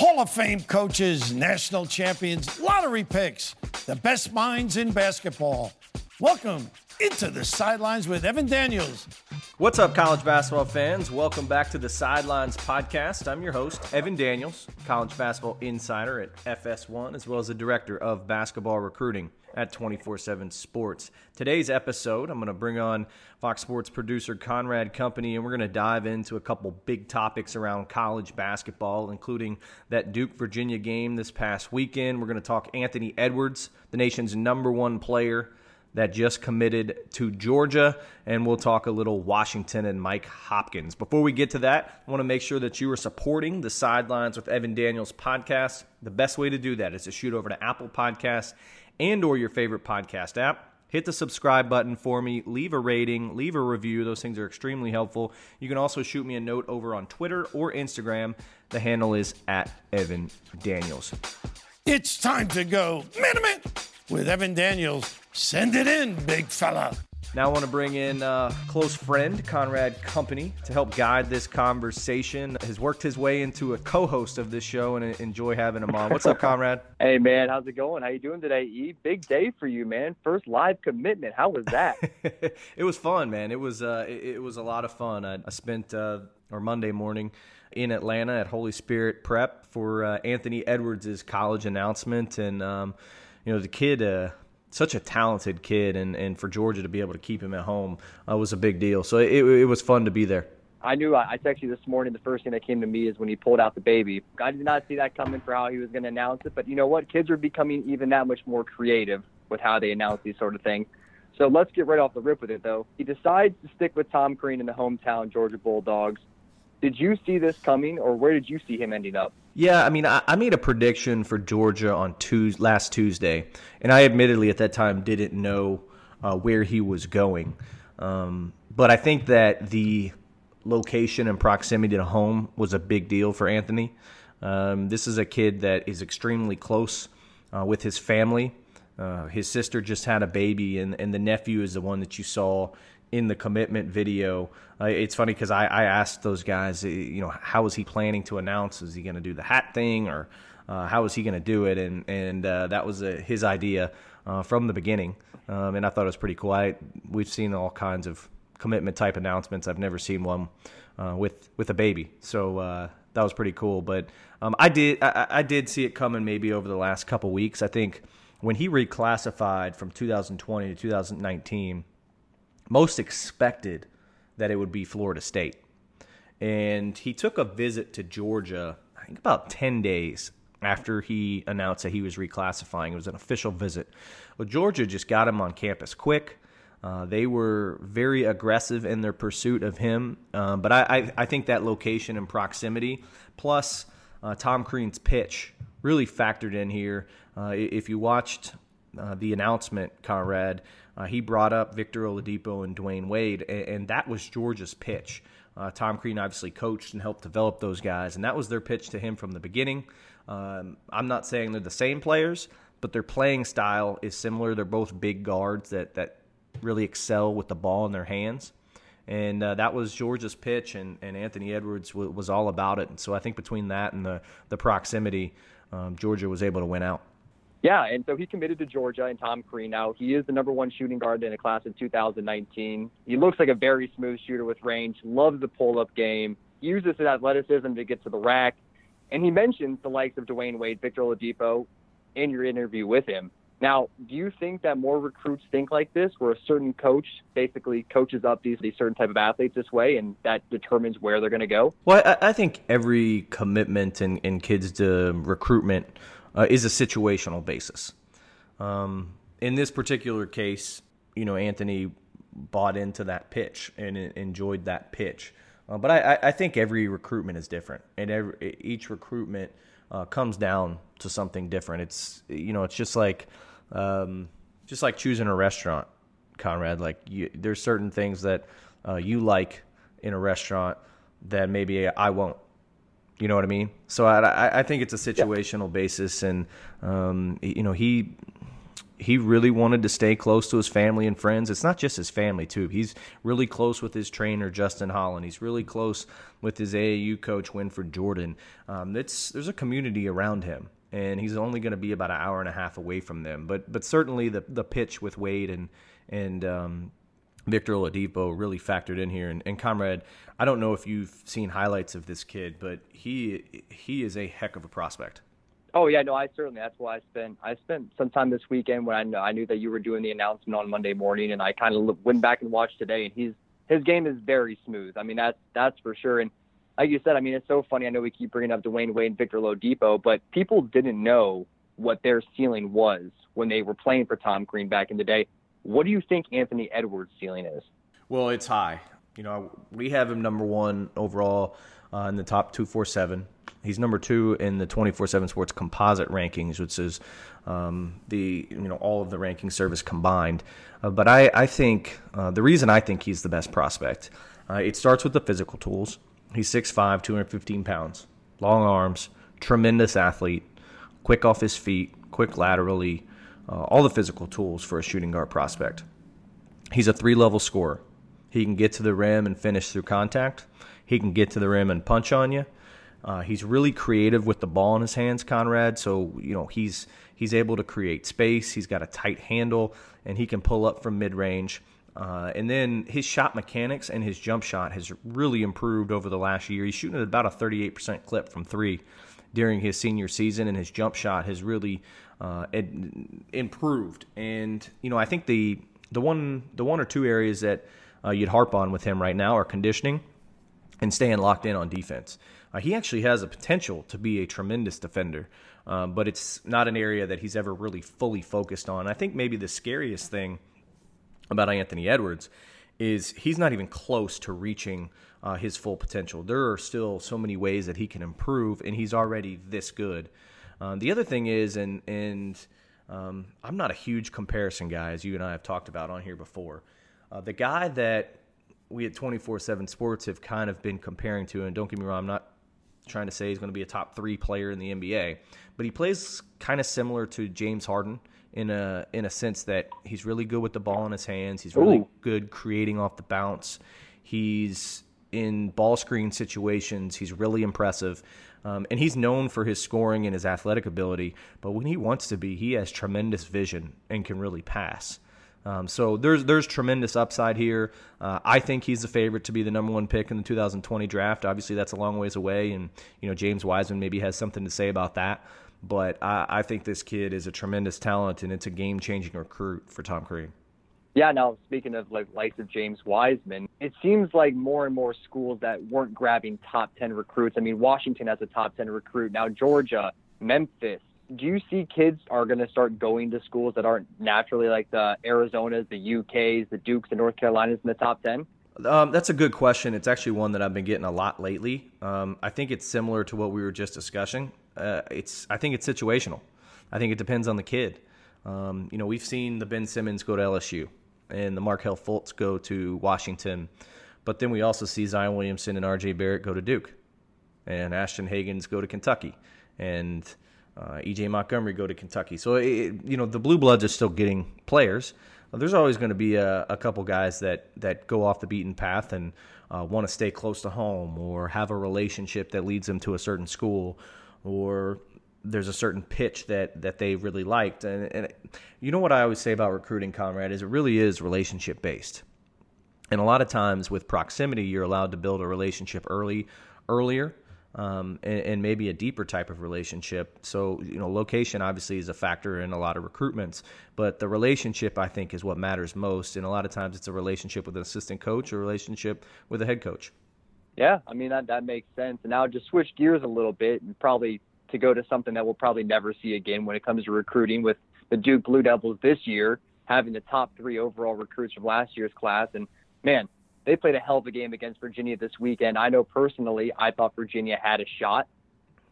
Hall of Fame coaches, national champions, lottery picks, the best minds in basketball. Welcome into the sidelines with Evan Daniels. What's up, college basketball fans? Welcome back to the Sidelines Podcast. I'm your host, Evan Daniels, college basketball insider at FS1, as well as the director of basketball recruiting at 24 7 Sports. Today's episode, I'm going to bring on Fox Sports producer Conrad Company, and we're going to dive into a couple big topics around college basketball, including that Duke Virginia game this past weekend. We're going to talk Anthony Edwards, the nation's number one player that just committed to Georgia, and we'll talk a little Washington and Mike Hopkins. Before we get to that, I want to make sure that you are supporting the Sidelines with Evan Daniels podcast. The best way to do that is to shoot over to Apple Podcasts and or your favorite podcast app. Hit the subscribe button for me, leave a rating, leave a review. Those things are extremely helpful. You can also shoot me a note over on Twitter or Instagram. The handle is at Evan Daniels. It's time to go minute oh, with Evan Daniels. Send it in, big fella. Now, I want to bring in uh, close friend Conrad Company to help guide this conversation. Has worked his way into a co-host of this show, and enjoy having him on. What's up, Conrad? hey, man, how's it going? How you doing today? E, big day for you, man. First live commitment. How was that? it was fun, man. It was uh, it, it, was a lot of fun. I, I spent uh, our Monday morning in Atlanta at Holy Spirit Prep for uh, Anthony Edwards' college announcement, and um, you know the kid uh, such a talented kid, and, and for Georgia to be able to keep him at home uh, was a big deal. So it, it was fun to be there. I knew I texted you this morning. The first thing that came to me is when he pulled out the baby. I did not see that coming for how he was going to announce it, but you know what? Kids are becoming even that much more creative with how they announce these sort of things. So let's get right off the rip with it, though. He decides to stick with Tom Crean and the hometown Georgia Bulldogs. Did you see this coming, or where did you see him ending up? Yeah, I mean, I, I made a prediction for Georgia on Tuesday, last Tuesday, and I admittedly at that time didn't know uh, where he was going. Um, but I think that the location and proximity to home was a big deal for Anthony. Um, this is a kid that is extremely close uh, with his family. Uh, his sister just had a baby, and, and the nephew is the one that you saw in the commitment video. Uh, it's funny because I, I, asked those guys, you know, how is he planning to announce? Is he going to do the hat thing or uh, how is he going to do it? And and uh, that was uh, his idea uh, from the beginning, um, and I thought it was pretty cool. I, we've seen all kinds of commitment type announcements. I've never seen one uh, with with a baby, so that was pretty cool. But um, I did I, I did see it coming maybe over the last couple weeks. I think when he reclassified from 2020 to 2019 most expected that it would be Florida State. And he took a visit to Georgia, I think about 10 days after he announced that he was reclassifying. It was an official visit. Well, Georgia just got him on campus quick. Uh, they were very aggressive in their pursuit of him. Uh, but I, I, I, think that location and proximity, plus uh, Tom Crean's pitch, really factored in here. Uh, if you watched uh, the announcement, Conrad, uh, he brought up Victor Oladipo and Dwyane Wade, and, and that was Georgia's pitch. Uh, Tom Crean obviously coached and helped develop those guys, and that was their pitch to him from the beginning. Um, I'm not saying they're the same players, but their playing style is similar. They're both big guards that that really excel with the ball in their hands, and uh, that was Georgia's pitch, and, and Anthony Edwards w- was all about it. And so I think between that and the the proximity, um, Georgia was able to win out. Yeah, and so he committed to Georgia and Tom Crean. Now he is the number one shooting guard in the class in 2019. He looks like a very smooth shooter with range. Loves the pull-up game. Uses his athleticism to get to the rack. And he mentions the likes of Dwyane Wade, Victor Oladipo, in your interview with him. Now, do you think that more recruits think like this, where a certain coach basically coaches up these these certain type of athletes this way, and that determines where they're going to go? Well, I, I, think every commitment in, in kids to recruitment uh, is a situational basis. Um, in this particular case, you know, Anthony bought into that pitch and enjoyed that pitch. Uh, but I, I, think every recruitment is different, and every, each recruitment uh, comes down to something different. It's you know, it's just like um, just like choosing a restaurant, Conrad. Like you, there's certain things that uh, you like in a restaurant that maybe I won't. You know what I mean? So I, I think it's a situational yeah. basis, and um, you know he he really wanted to stay close to his family and friends. It's not just his family too. He's really close with his trainer Justin Holland. He's really close with his AAU coach Winford Jordan. Um, it's there's a community around him, and he's only going to be about an hour and a half away from them. But but certainly the the pitch with Wade and and um, Victor Oladipo really factored in here. And, and Conrad, I don't know if you've seen highlights of this kid, but he he is a heck of a prospect. Oh yeah, no, I certainly. That's why I spent I spent some time this weekend when I know I knew that you were doing the announcement on Monday morning, and I kind of went back and watched today, and he's his game is very smooth. I mean, that's that's for sure. And like you said, I mean, it's so funny. I know we keep bringing up Dwyane Wade and Victor Oladipo, but people didn't know what their ceiling was when they were playing for Tom Crean back in the day. What do you think Anthony Edwards' ceiling is? Well, it's high. You know, we have him number one overall uh, in the top 247. He's number two in the 24/7 Sports composite rankings, which is um, the you know all of the ranking service combined. Uh, but I I think uh, the reason I think he's the best prospect, uh, it starts with the physical tools. He's 6'5", 215 pounds, long arms, tremendous athlete, quick off his feet, quick laterally, uh, all the physical tools for a shooting guard prospect. He's a three level scorer. He can get to the rim and finish through contact. He can get to the rim and punch on you. Uh, he's really creative with the ball in his hands, Conrad. So you know he's he's able to create space. He's got a tight handle, and he can pull up from mid range. Uh, and then his shot mechanics and his jump shot has really improved over the last year. He's shooting at about a 38% clip from three during his senior season, and his jump shot has really uh, improved. And you know, I think the the one the one or two areas that uh, you'd harp on with him right now are conditioning and staying locked in on defense. Uh, he actually has a potential to be a tremendous defender, um, but it's not an area that he's ever really fully focused on. I think maybe the scariest thing about Anthony Edwards is he's not even close to reaching uh, his full potential. There are still so many ways that he can improve, and he's already this good. Um, the other thing is, and and um, I'm not a huge comparison guy, as you and I have talked about on here before. Uh, the guy that we at 24/7 Sports have kind of been comparing to, and don't get me wrong, I'm not trying to say he's going to be a top three player in the NBA, but he plays kind of similar to James Harden in a in a sense that he's really good with the ball in his hands. He's really Ooh. good creating off the bounce. He's in ball screen situations. He's really impressive. Um, and he's known for his scoring and his athletic ability, but when he wants to be, he has tremendous vision and can really pass. Um, so there's there's tremendous upside here. Uh, I think he's the favorite to be the number one pick in the 2020 draft. Obviously, that's a long ways away, and you know James Wiseman maybe has something to say about that. But I, I think this kid is a tremendous talent, and it's a game changing recruit for Tom Crean. Yeah, now speaking of like likes of James Wiseman, it seems like more and more schools that weren't grabbing top ten recruits. I mean, Washington has a top ten recruit now. Georgia, Memphis, do you see kids are going to start going to schools that aren't naturally like the Arizonas, the UKs, the Dukes, the North Carolinas in the top 10? Um, that's a good question. It's actually one that I've been getting a lot lately. Um, I think it's similar to what we were just discussing. Uh, it's I think it's situational. I think it depends on the kid. Um, you know, we've seen the Ben Simmons go to LSU and the Markelle Fultz go to Washington, but then we also see Zion Williamson and R.J. Barrett go to Duke, and Ashton Hagans go to Kentucky, and uh, EJ Montgomery go to Kentucky. So it, you know the blue bloods are still getting players. There's always going to be a, a, couple guys that that go off the beaten path and uh, want to stay close to home or have a relationship that leads them to a certain school or there's a certain pitch that that they really liked. And, and you know what I always say about recruiting, Conrad, is it really is relationship based. And a lot of times with proximity, you're allowed to build a relationship early, earlier um, and, and, maybe a deeper type of relationship. So, you know, location obviously is a factor in a lot of recruitments, but the relationship I think is what matters most. And a lot of times it's a relationship with an assistant coach or a relationship with a head coach. Yeah, I mean that that makes sense. And now just switch gears a little bit and probably to go to something that we'll probably never see again when it comes to recruiting with the Duke Blue Devils this year having the top three overall recruits from last year's class. And man, they played a hell of a game against Virginia this weekend. I know personally, I thought Virginia had a shot,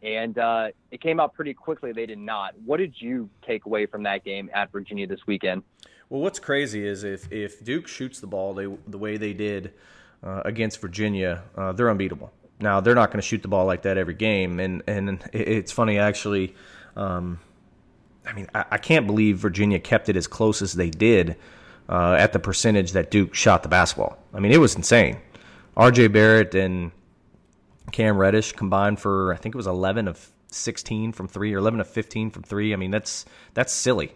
and uh, it came out pretty quickly. They did not. What did you take away from that game at Virginia this weekend? Well, what's crazy is if if Duke shoots the ball they, the way they did uh, against Virginia, uh, they're unbeatable. Now they're not going to shoot the ball like that every game, and and it's funny actually. Um, I mean, I, I, can't believe Virginia kept it as close as they did uh, at the percentage that Duke shot the basketball. I mean, it was insane. R.J. Barrett and Cam Reddish combined for I think it was 11 of 16 from three or 11 of 15 from three. I mean, that's that's silly.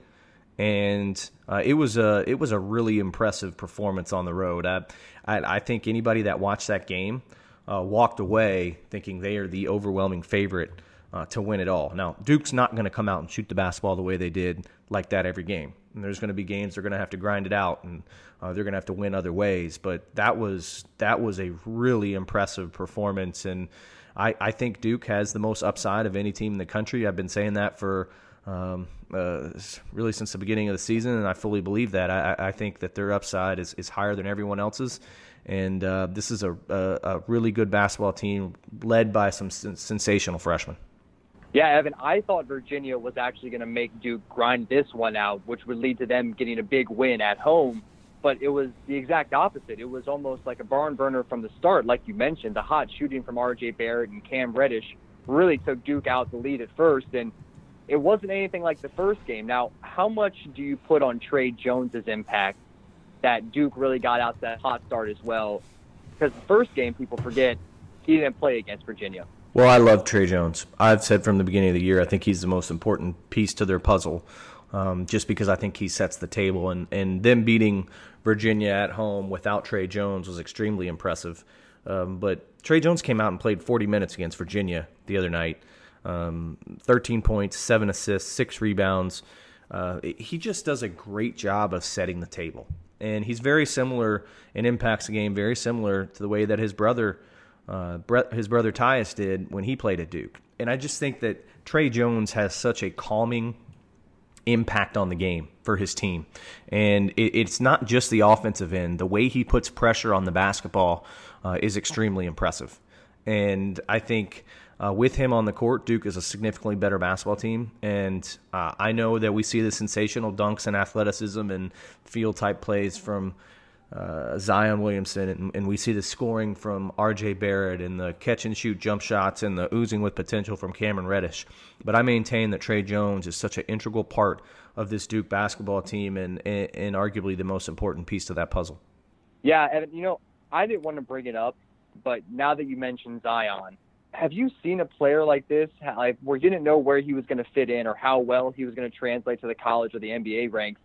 And uh, it was a it was a really impressive performance on the road. I I, I think anybody that watched that game uh, walked away thinking they are the overwhelming favorite uh, to win it all. Now, Duke's not going to come out and shoot the basketball the way they did like that every game. And there's going to be games they're going to have to grind it out, and uh, they're going to have to win other ways. But that was that was a really impressive performance, and I, I think Duke has the most upside of any team in the country. I've been saying that for um, uh, really since the beginning of the season, and I fully believe that. I, I think that their upside is, is higher than everyone else's, and uh, this is a, a, a, really good basketball team led by some sensational freshmen. Yeah, Evan, I thought Virginia was actually going to make Duke grind this one out, which would lead to them getting a big win at home. But it was the exact opposite. It was almost like a barn burner from the start, like you mentioned. The hot shooting from R.J. Barrett and Cam Reddish really took Duke out the lead at first, and it wasn't anything like the first game. Now, how much do you put on Tre Jones's impact that Duke really got out that hot start as well? Because the first game, people forget, he didn't play against Virginia. Well, I love Tre Jones. I've said from the beginning of the year, I think he's the most important piece to their puzzle, um, just because I think he sets the table. And, and them beating Virginia at home without Tre Jones was extremely impressive. Um, but Tre Jones came out and played 40 minutes against Virginia the other night. Um, 13 points, seven assists, six rebounds. Uh, he just does a great job of setting the table. And he's very similar and impacts the game very similar to the way that his brother – uh, his brother Tyus did when he played at Duke. And I just think that Tre Jones has such a calming impact on the game for his team. And it, it's not just the offensive end. The way he puts pressure on the basketball uh, is extremely impressive. And I think uh, with him on the court, Duke is a significantly better basketball team. And uh, I know that we see the sensational dunks and athleticism and field type plays from uh, Zion Williamson, and, and, we see the scoring from R.J. Barrett and the catch and shoot jump shots and the oozing with potential from Cameron Reddish. But I maintain that Tre Jones is such an integral part of this Duke basketball team and, and, and arguably the most important piece to that puzzle. Yeah, and you know, I didn't want to bring it up, but now that you mentioned Zion, have you seen a player like this, like where you didn't know where he was going to fit in or how well he was going to translate to the college or the NBA ranks?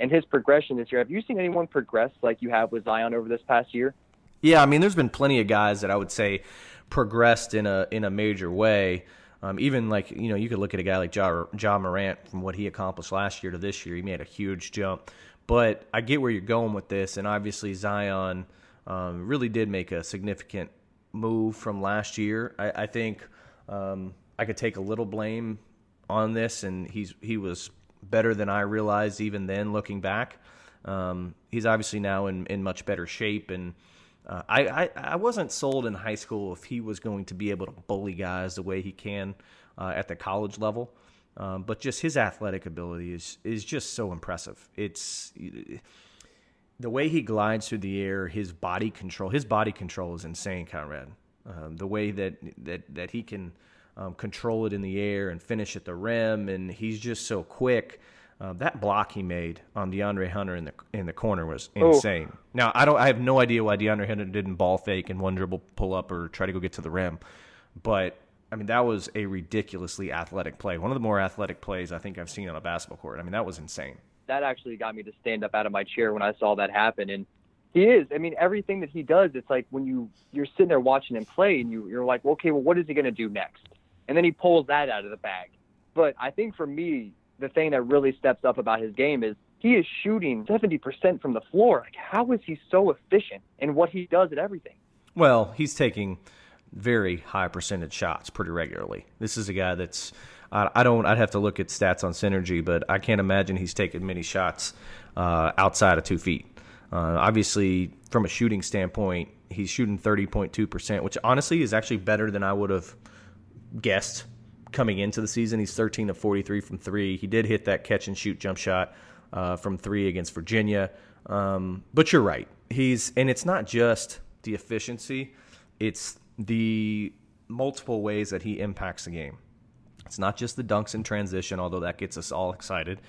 and his progression this year. Have you seen anyone progress like you have with Zion over this past year? Yeah, I mean, there's been plenty of guys that I would say progressed in a in a major way. Um, even like you know, you could look at a guy like Ja, ja Morant from what he accomplished last year to this year. He made a huge jump. But I get where you're going with this, and obviously Zion um, really did make a significant move from last year. I, I think um, I could take a little blame on this, and he's he was better than I realized even then, looking back. Um, he's obviously now in, in much better shape, and uh, I, I, I wasn't sold in high school if he was going to be able to bully guys the way he can uh, at the college level. Um, but just his athletic ability is is just so impressive. It's the way he glides through the air, his body control. His body control is insane, Conrad. Um, the way that that that he can um, control it in the air and finish at the rim, and he's just so quick. Uh, that block he made on DeAndre Hunter in the in the corner was insane. Oh. Now I don't I have no idea why DeAndre Hunter didn't ball fake and one dribble pull up or try to go get to the rim, but I mean that was a ridiculously athletic play. One of the more athletic plays I think I've seen on a basketball court. I mean that was insane. That actually got me to stand up out of my chair when I saw that happen. And he is. I mean everything that he does. It's like when you you're sitting there watching him play and you you're like, okay, well what is he going to do next? and then he pulls that out of the bag. But I think for me, the thing that really steps up about his game is he is shooting 70% from the floor. Like, how is he so efficient in what he does at everything? Well, he's taking very high percentage shots pretty regularly. This is a guy that's I don't. I'd have to look at stats on synergy, but I can't imagine he's taken many shots uh, outside of two feet. Uh, obviously, from a shooting standpoint, he's shooting thirty point two percent, which honestly is actually better than I would have guessed coming into the season. He's 13 of 43 from three. He did hit that catch and shoot jump shot uh, from three against Virginia. Um, but you're right. He's and it's not just the efficiency; it's the multiple ways that he impacts the game. It's not just the dunks in transition, although that gets us all excited.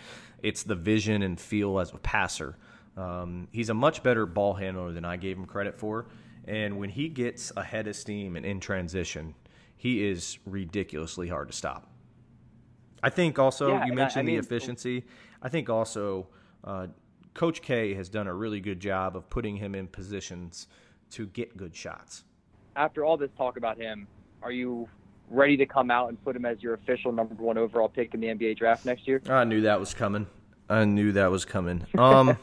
It's the vision and feel as a passer. Um, he's a much better ball handler than I gave him credit for. And when he gets ahead of steam and in transition, he is ridiculously hard to stop. I think also, Yeah, you mentioned I mean- the efficiency. I think also uh, Coach K has done a really good job of putting him in positions to get good shots. After all this talk about him, are you ready to come out and put him as your official number one overall pick in the NBA draft next year? I knew that was coming. I knew that was coming. Um,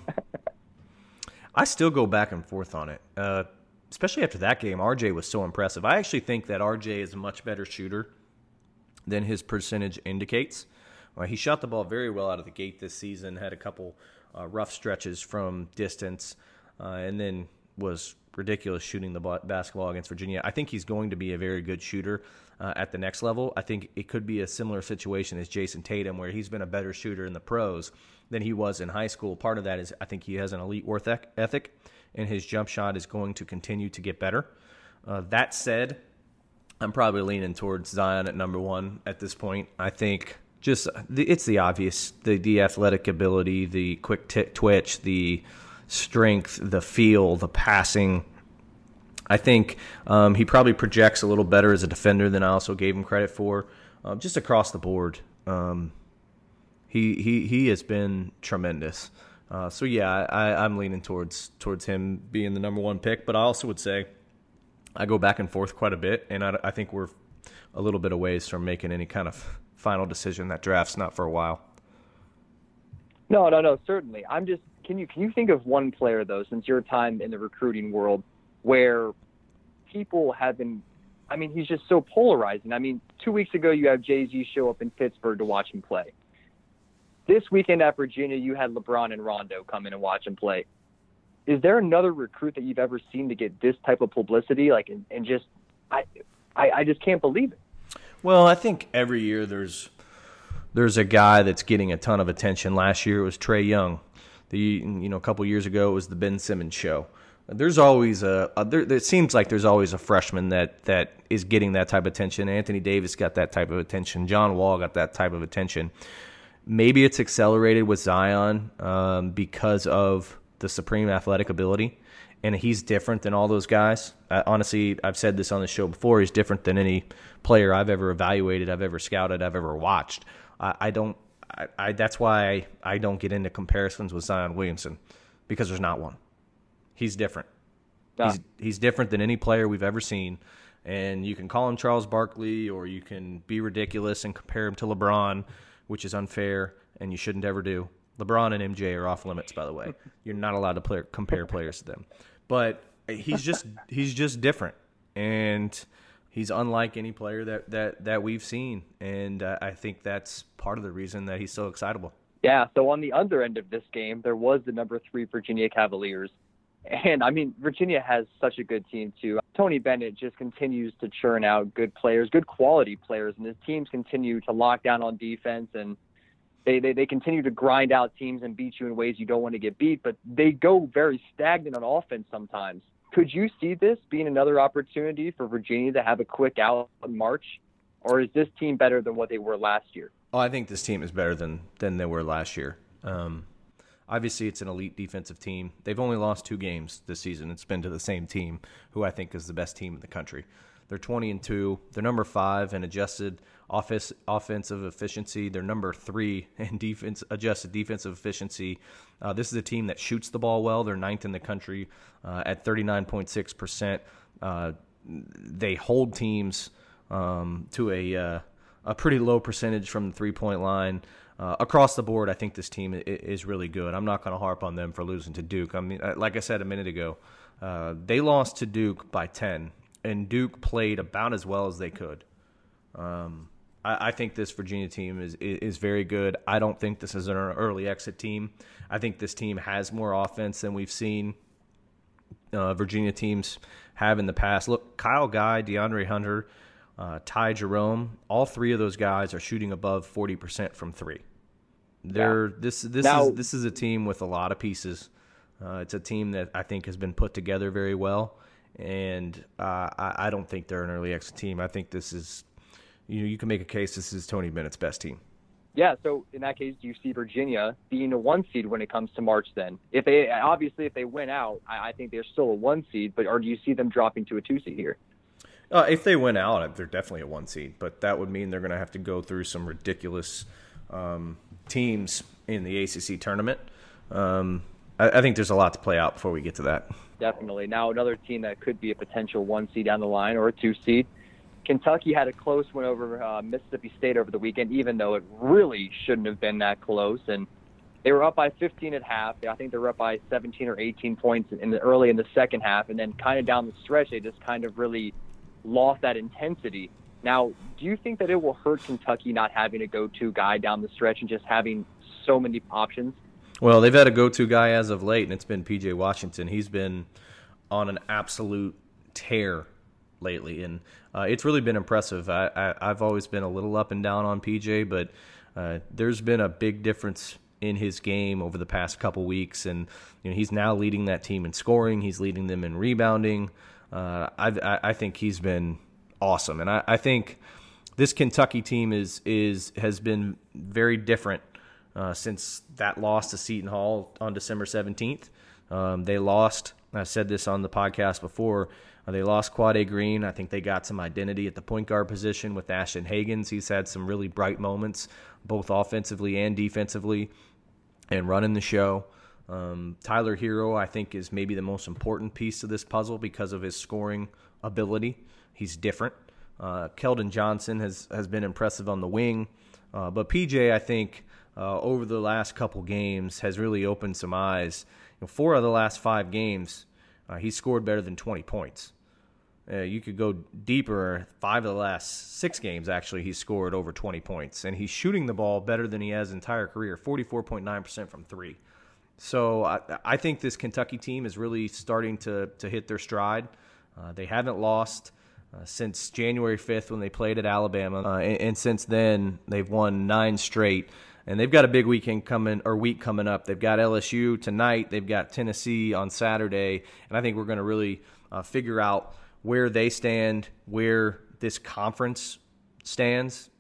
I still go back and forth on it, uh, especially after that game. RJ was so impressive. I actually think that RJ is a much better shooter than his percentage indicates. Uh, he shot the ball very well out of the gate this season. Had a couple uh, rough stretches from distance, uh, and then was ridiculous shooting the basketball against Virginia. I think he's going to be a very good shooter uh, at the next level. I think it could be a similar situation as Jayson Tatum, where he's been a better shooter in the pros than he was in high school. Part of that is I think he has an elite worth ethic, and his jump shot is going to continue to get better. Uh, that said, I'm probably leaning towards Zion at number one at this point. I think just the, it's the obvious the the athletic ability, the quick t- twitch, the strength, the feel, the passing. I think um, he probably projects a little better as a defender than I also gave him credit for. Um, just across the board, um, he he he has been tremendous. Uh, so yeah, I, I'm leaning towards towards him being the number one pick. But I also would say I go back and forth quite a bit, and I, I think we're a little bit away from making any kind of final decision. That draft's not for a while. No, no, no, certainly. I'm just can you can you think of one player though, since your time in the recruiting world, where people have been I mean, he's just so polarizing. I mean, two weeks ago you have Jay Z show up in Pittsburgh to watch him play. This weekend at Virginia you had LeBron and Rondo come in and watch him play. Is there another recruit that you've ever seen to get this type of publicity? Like and, and just I, I I just can't believe it. Well, I think every year there's there's a guy that's getting a ton of attention. Last year it was Trae Young. The you know a couple years ago it was the Ben Simmons show. There's always a, a there, it seems like there's always a freshman that that is getting that type of attention. Anthony Davis got that type of attention. John Wall got that type of attention. Maybe it's accelerated with Zion um, because of the supreme athletic ability, and he's different than all those guys. Uh, honestly, I've said this on the show before. He's different than any player I've ever evaluated, I've ever scouted, I've ever watched. I, I don't. I, I that's why I, don't get into comparisons with Zion Williamson because there's not one. He's different. Yeah. He's he's different than any player we've ever seen. And you can call him Charles Barkley, or you can be ridiculous and compare him to LeBron, which is unfair and you shouldn't ever do. LeBron and MJ are off limits, by the way. You're not allowed to play, compare players to them. But he's just he's just different, and he's unlike any player that that that we've seen. And uh, I think that's part of the reason that he's so excitable. Yeah, so on the other end of this game, there was the number three Virginia Cavaliers. And I mean, Virginia has such a good team too. Tony Bennett just continues to churn out good players, good quality players, and his teams continue to lock down on defense and they, they, they continue to grind out teams and beat you in ways you don't want to get beat, but they go very stagnant on offense sometimes. Could you see this being another opportunity for Virginia to have a quick out in March? Or is this team better than what they were last year? Oh, I think this team is better than than they were last year. Um, obviously, it's an elite defensive team. They've only lost two games this season. It's been to the same team, who I think is the best team in the country. They're twenty and two. They're number five in adjusted office offensive efficiency. They're number three in defense adjusted defensive efficiency. Uh, this is a team that shoots the ball well. They're ninth in the country uh, at thirty nine point six percent. Uh, They hold teams um, to a uh, a pretty low percentage from the three point line. Uh, across the board, I think this team is really good. I'm not going to harp on them for losing to Duke. I mean, uh, like I said a minute ago, uh, they lost to Duke by 10, and Duke played about as well as they could. Um, I, I think this Virginia team is, is is very good. I don't think this is an early exit team. I think this team has more offense than we've seen uh, Virginia teams have in the past. Look, Kyle Guy, DeAndre Hunter, uh, Ty Jerome, all three of those guys are shooting above forty percent from three. They're this this Now- is this is a team with a lot of pieces. Uh, it's a team that I think has been put together very well, and uh, I, I don't think they're an early exit team. I think this is you know, you can make a case this is Tony Bennett's best team. Yeah, so in that case, do you see Virginia being a one seed when it comes to March? Then, if they obviously if they win out, I, I think they're still a one seed. But or do you see them dropping to a two seed here? Uh, if they win out, they're definitely a one seed. But that would mean they're going to have to go through some ridiculous um, teams in the ACC tournament. Um, I, I think there's a lot to play out before we get to that. Definitely. Now another team that could be a potential one seed down the line or a two seed Kentucky had a close win over uh, Mississippi State over the weekend, even though it really shouldn't have been that close. And they were up by 15 at half. I think they were up by 17 or 18 points in the early in the second half, and then kind of down the stretch, they just kind of really lost that intensity. Now, do you think that it will hurt Kentucky not having a go-to guy down the stretch and just having so many options? Well, they've had a go-to guy as of late, and it's been PJ Washington. He's been on an absolute tear lately, and uh, it's really been impressive. I, I, have always been a little up and down on PJ, but uh, there's been a big difference in his game over the past couple weeks, and you know he's now leading that team in scoring. He's leading them in rebounding. Uh, I, I think he's been awesome, and I, I think this Kentucky team is is has been very different uh, since that loss to Seton Hall on December 17th. Um, they lost. I said this on the podcast before. Uh, they lost Quade Green. I think they got some identity at the point guard position with Ashton Hagans. He's had some really bright moments, both offensively and defensively, and running the show. Um, Tyler Herro, I think, is maybe the most important piece to this puzzle because of his scoring ability. He's different. Uh, Keldon Johnson has, has been impressive on the wing. Uh, but PJ, I think, uh, over the last couple games has really opened some eyes. You know, four of the last five games, uh, he scored better than 20 points. Uh, you could go deeper. Five of the last six games, actually, he scored over 20 points, and he's shooting the ball better than he has entire career, 44.9% from three. So I, I, think this Kentucky team is really starting to to hit their stride. Uh, they haven't lost uh, since January 5th when they played at Alabama, uh, and, and, since then they've won nine straight. And they've got a big weekend coming or week coming up. They've got LSU tonight. They've got Tennessee on Saturday, and I think we're going to really uh, figure out where they stand, where this conference stands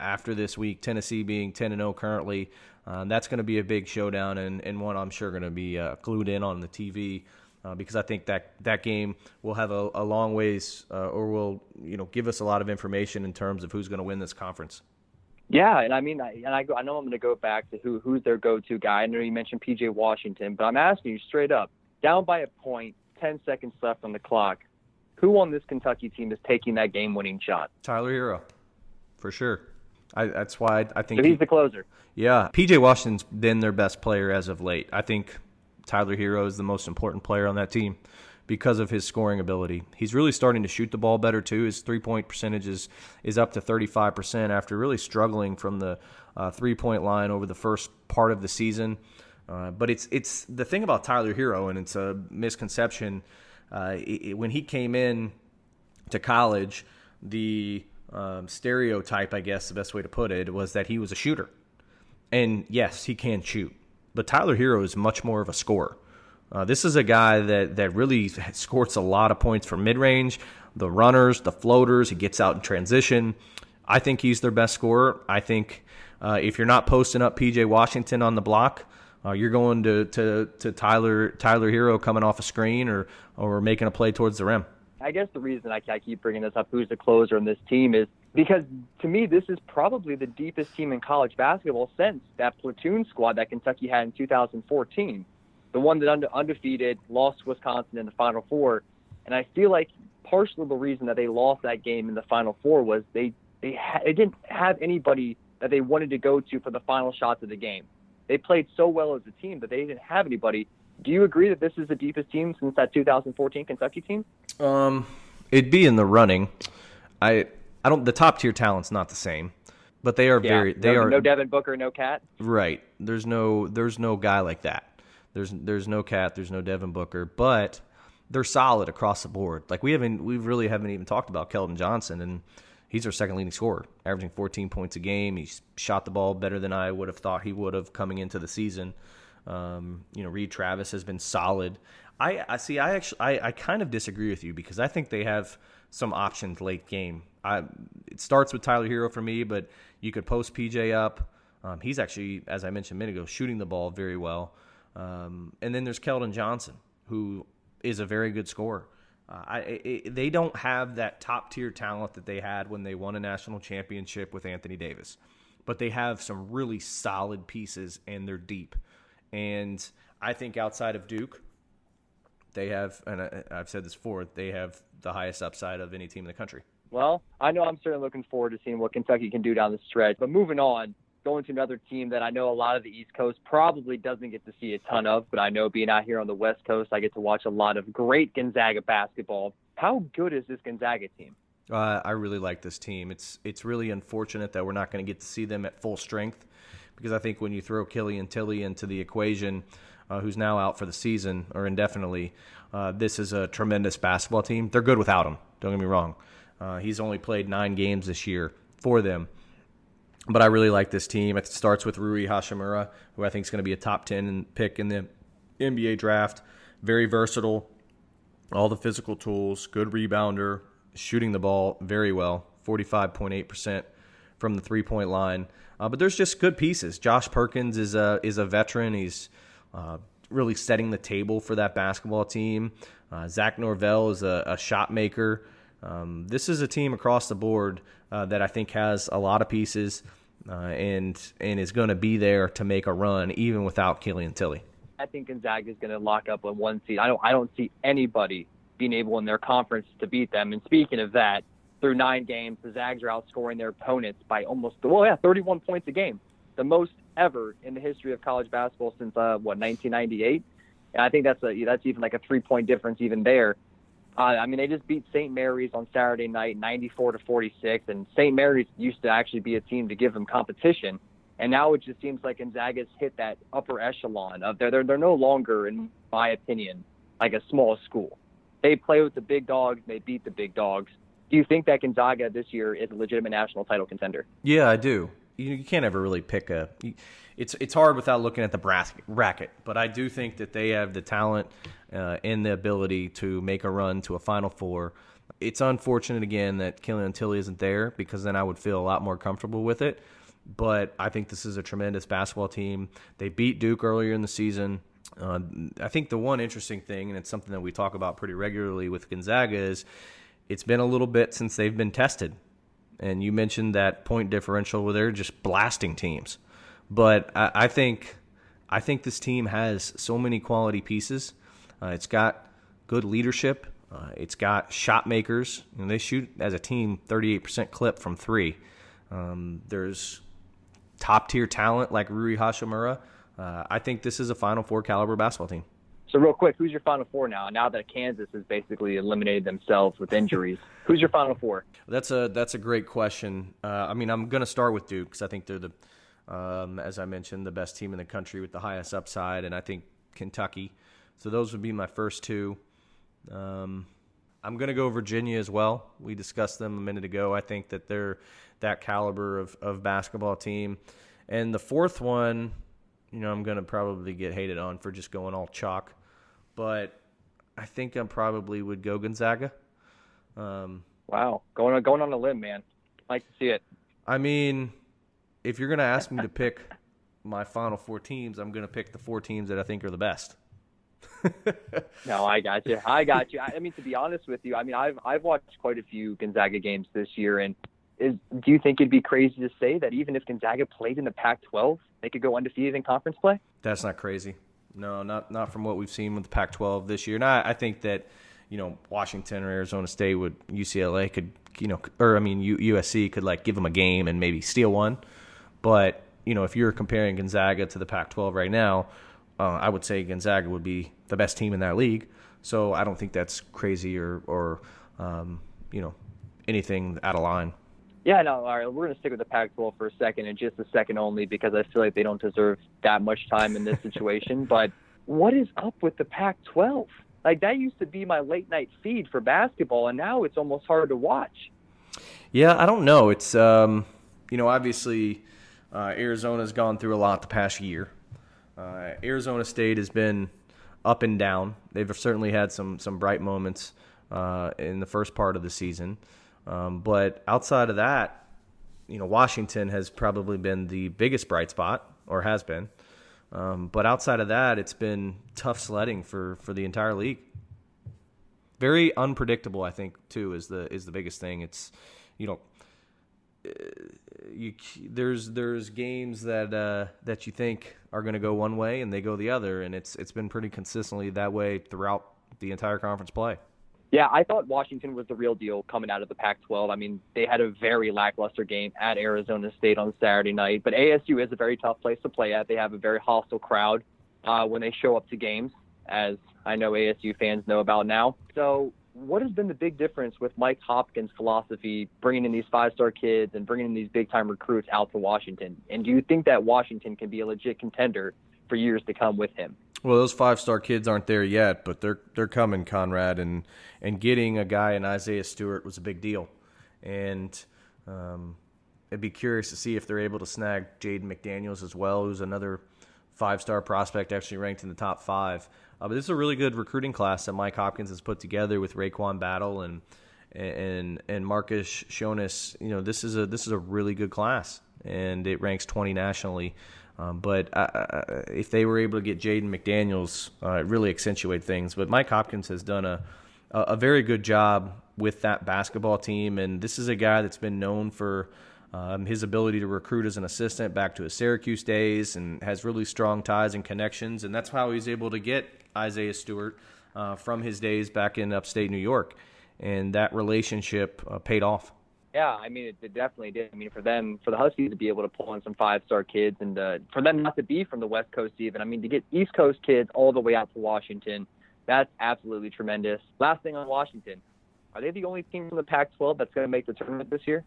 after this week. Tennessee being 10 and 0 currently. Uh, that's going to be a big showdown and, and one I'm sure going to be uh, glued in on the TV uh, because I think that that game will have a, a long ways uh, or will you know give us a lot of information in terms of who's going to win this conference. Yeah, and I mean, I, and I, I know I'm going to go back to who who's their go-to guy. I know you mentioned PJ Washington, but I'm asking you straight up, down by a point, 10 seconds left on the clock who on this Kentucky team is taking that game-winning shot? Tyler Herro, for sure. I, that's why I, I think so he's he, the closer. Yeah, PJ Washington's been their best player as of late. I think Tyler Herro is the most important player on that team because of his scoring ability. He's really starting to shoot the ball better too. His three point percentage is, is up to 35% after really struggling from the uh, three point line over the first part of the season. Uh, but it's it's the thing about Tyler Herro, and it's a misconception uh, it, when he came in to college, the um, stereotype, I guess the best way to put it, was that he was a shooter. And yes, he can shoot, but Tyler Herro is much more of a scorer. Uh, this is a guy that, that really scores a lot of points from mid range, the runners, the floaters. He gets out in transition. I think he's their best scorer. I think uh, if you're not posting up PJ Washington on the block, uh, you're going to, to, to Tyler Tyler Herro coming off a screen or or making a play towards the rim. I guess the reason I, I keep bringing this up, who's the closer in this team, is because to me this is probably the deepest team in college basketball since that platoon squad that Kentucky had in 2014, the one that under, undefeated lost Wisconsin in the Final Four, and I feel like partially the reason that they lost that game in the Final Four was they they, ha- they didn't have anybody that they wanted to go to for the final shots of the game they played so well as a team that they didn't have anybody. Do you agree that this is the deepest team since that 2014 Kentucky team? Um, it'd be in the running. I I don't. The top tier talent's not the same, but they are yeah, very. They no, are no Devin Booker, no Cat. Right. There's no. There's no guy like that. There's there's no Cat. There's no Devin Booker, but they're solid across the board. Like we haven't. We really haven't even talked about Keldon Johnson and he's our second leading scorer, averaging 14 points a game. He's shot the ball better than I would have thought he would have coming into the season. Um, you know, Reid Travis has been solid. I, I see. I actually, I, I kind of disagree with you because I think they have some options late game. I, it starts with Tyler Herro for me, but you could post PJ up. Um, he's actually, as I mentioned a minute ago, shooting the ball very well. Um, and then there's Keldon Johnson, who is a very good scorer. Uh, I, it, they don't have that top tier talent that they had when they won a national championship with Anthony Davis, but they have some really solid pieces and they're deep. And I think outside of Duke, they have, and I, I've said this before, they have the highest upside of any team in the country. Well, I know I'm certainly looking forward to seeing what Kentucky can do down the stretch. But moving on, going to another team that I know a lot of the East Coast probably doesn't get to see a ton of, but I know being out here on the West Coast, I get to watch a lot of great Gonzaga basketball. How good is this Gonzaga team? Uh, I really like this team. It's it's really unfortunate that we're not going to get to see them at full strength because I think when you throw Killian Tillie into the equation, uh, who's now out for the season or indefinitely, uh, this is a tremendous basketball team. They're good without him. Don't get me wrong. Uh, he's only played nine games this year for them. But I really like this team. It starts with Rui Hachimura, who I think is going to be a top 10 pick in the NBA draft. Very versatile, all the physical tools, good rebounder, shooting the ball very well, 45.8% from the three point line. Uh, but there's just good pieces. Josh Perkins is a, is a veteran. He's uh, really setting the table for that basketball team. Uh, Zach Norvell is a, a shot maker. Um, this is a team across the board uh, that I think has a lot of pieces uh, and and is going to be there to make a run even without Killian Tillie. I think Gonzaga is going to lock up on one seed. I don't I don't see anybody being able in their conference to beat them. And speaking of that, through nine games, the Zags are outscoring their opponents by almost well, yeah, 31 points a game, the most ever in the history of college basketball since uh, what 1998. And I think that's a that's even like a three point difference even there. Uh, I mean, they just beat St. Mary's on Saturday night, 94 to 46, and St. Mary's used to actually be a team to give them competition, and now it just seems like Gonzaga's hit that upper echelon of they're they're, they're no longer, in my opinion, like a small school. They play with the big dogs, they beat the big dogs. Do you think that Gonzaga this year is a legitimate national title contender? Yeah, I do. You, you can't ever really pick a. It's it's hard without looking at the bracket, but I do think that they have the talent uh, and the ability to make a run to a Final Four. It's unfortunate again that Killian Tillie isn't there because then I would feel a lot more comfortable with it. But I think this is a tremendous basketball team. They beat Duke earlier in the season. Uh, I think the one interesting thing, and it's something that we talk about pretty regularly with Gonzaga, is it's been a little bit since they've been tested. And you mentioned that point differential where they're just blasting teams. But I, I think I think this team has so many quality pieces uh, it's got good leadership. Uh, it's got shot makers. and they shoot as a team 38% clip from three. Um, there's top tier talent like Rui Hachimura. Uh, I think this is a Final Four caliber basketball team. So real quick, who's your Final Four now? Now that Kansas has basically eliminated themselves with injuries, who's your Final Four? That's a that's a great question. Uh, I mean, I'm going to start with Duke because I think they're the, um, as I mentioned, the best team in the country with the highest upside, and I think Kentucky so those would be my first two. Um, I'm going to go Virginia as well. We discussed them a minute ago. I think that they're that caliber of, of basketball team. And the fourth one, you know, I'm going to probably get hated on for just going all chalk. But I think I probably would go Gonzaga. Um, wow. Going on, going on a limb, man. like to see it. I mean, if you're going to ask me to pick my final four teams, I'm going to pick the four teams that I think are the best. no, I got you. I got you. I mean, to be honest with you, I mean, I've I've watched quite a few Gonzaga games this year, and is do you think it'd be crazy to say that even if Gonzaga played in the Pac-12, they could go undefeated in conference play? That's not crazy. No, not not from what we've seen with the Pac-12 this year. And I, I think that you know Washington or Arizona State would UCLA could you know or I mean USC could like give them a game and maybe steal one, but you know if you're comparing Gonzaga to the Pac-12 right now uh, I would say Gonzaga would be the best team in that league. So I don't think that's crazy or, or um, you know, anything out of line. Yeah, no, all right. We're going to stick with the Pac 12 for a second and just a second only because I feel like they don't deserve that much time in this situation. but what is up with the Pac 12? Like, that used to be my late night feed for basketball, and now it's almost hard to watch. Yeah, I don't know. It's, um, you know, obviously uh, Arizona's gone through a lot the past year. Uh, Arizona State has been up and down. They've certainly had some some bright moments, uh, in the first part of the season. Um, but outside of that, you know, Washington has probably been the biggest bright spot, or has been. Um, but outside of that, it's been tough sledding for, for the entire league. Very unpredictable, I think, too, is the is the biggest thing. It's you know, you there's there's games that uh, that you think are going to go one way and they go the other, and it's it's been pretty consistently that way throughout the entire conference play. Yeah, I thought Washington was the real deal coming out of the Pac-12. I mean, they had a very lackluster game at Arizona State on Saturday night, but ASU is a very tough place to play at. They have a very hostile crowd uh, when they show up to games, as I know ASU fans know about now. So, what has been the big difference with Mike Hopkins' philosophy, bringing in these five-star kids and bringing in these big-time recruits out to Washington? And do you think that Washington can be a legit contender for years to come with him? Well, those five star kids aren't there yet, but they're they're coming, Conrad, and and getting a guy in Isaiah Stewart was a big deal, and um, I'd be curious to see if they're able to snag Jaden McDaniels as well, who's another five star prospect, actually ranked in the top five. Uh, but this is a really good recruiting class that Mike Hopkins has put together with RaeQuan Battle and and and Marcus Tsohonis. You know, this is a this is a really good class, and it ranks 20 nationally. Um, but if they were able to get Jaden McDaniels, uh, it really accentuate things. But Mike Hopkins has done a a very good job with that basketball team, and this is a guy that's been known for um, his ability to recruit as an assistant back to his Syracuse days, and has really strong ties and connections, and that's how he's able to get Isaiah Stewart uh, from his days back in upstate New York, and that relationship uh, paid off. Yeah, I mean, it, it, definitely did. I mean, for them, for the Huskies to be able to pull in some five-star kids, and uh, for them not to be from the West Coast even. I mean, to get East Coast kids all the way out to Washington, that's absolutely tremendous. Last thing on Washington, are they the only team from the Pac-12 that's going to make the tournament this year?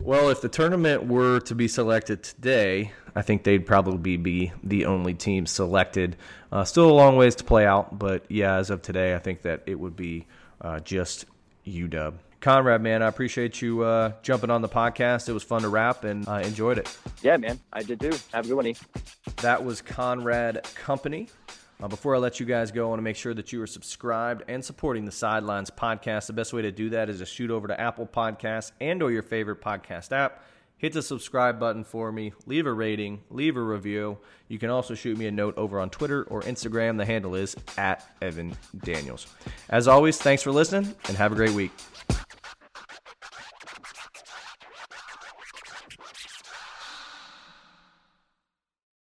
Well, if the tournament were to be selected today, I think they'd probably be the only team selected. Uh, still a long ways to play out, but yeah, as of today, I think that it would be uh, just UW. Conrad, man, I appreciate you uh, jumping on the podcast. It was fun to rap and I enjoyed it. Yeah, man, I did too. Have a good one. E. That was Conrad Company. Uh, before I let you guys go, I want to make sure that you are subscribed and supporting the Sidelines podcast. The best way to do that is to shoot over to Apple Podcasts and or your favorite podcast app. Hit the subscribe button for me, leave a rating, leave a review. You can also shoot me a note over on Twitter or Instagram. The handle is at Evan Daniels. As always, thanks for listening and have a great week.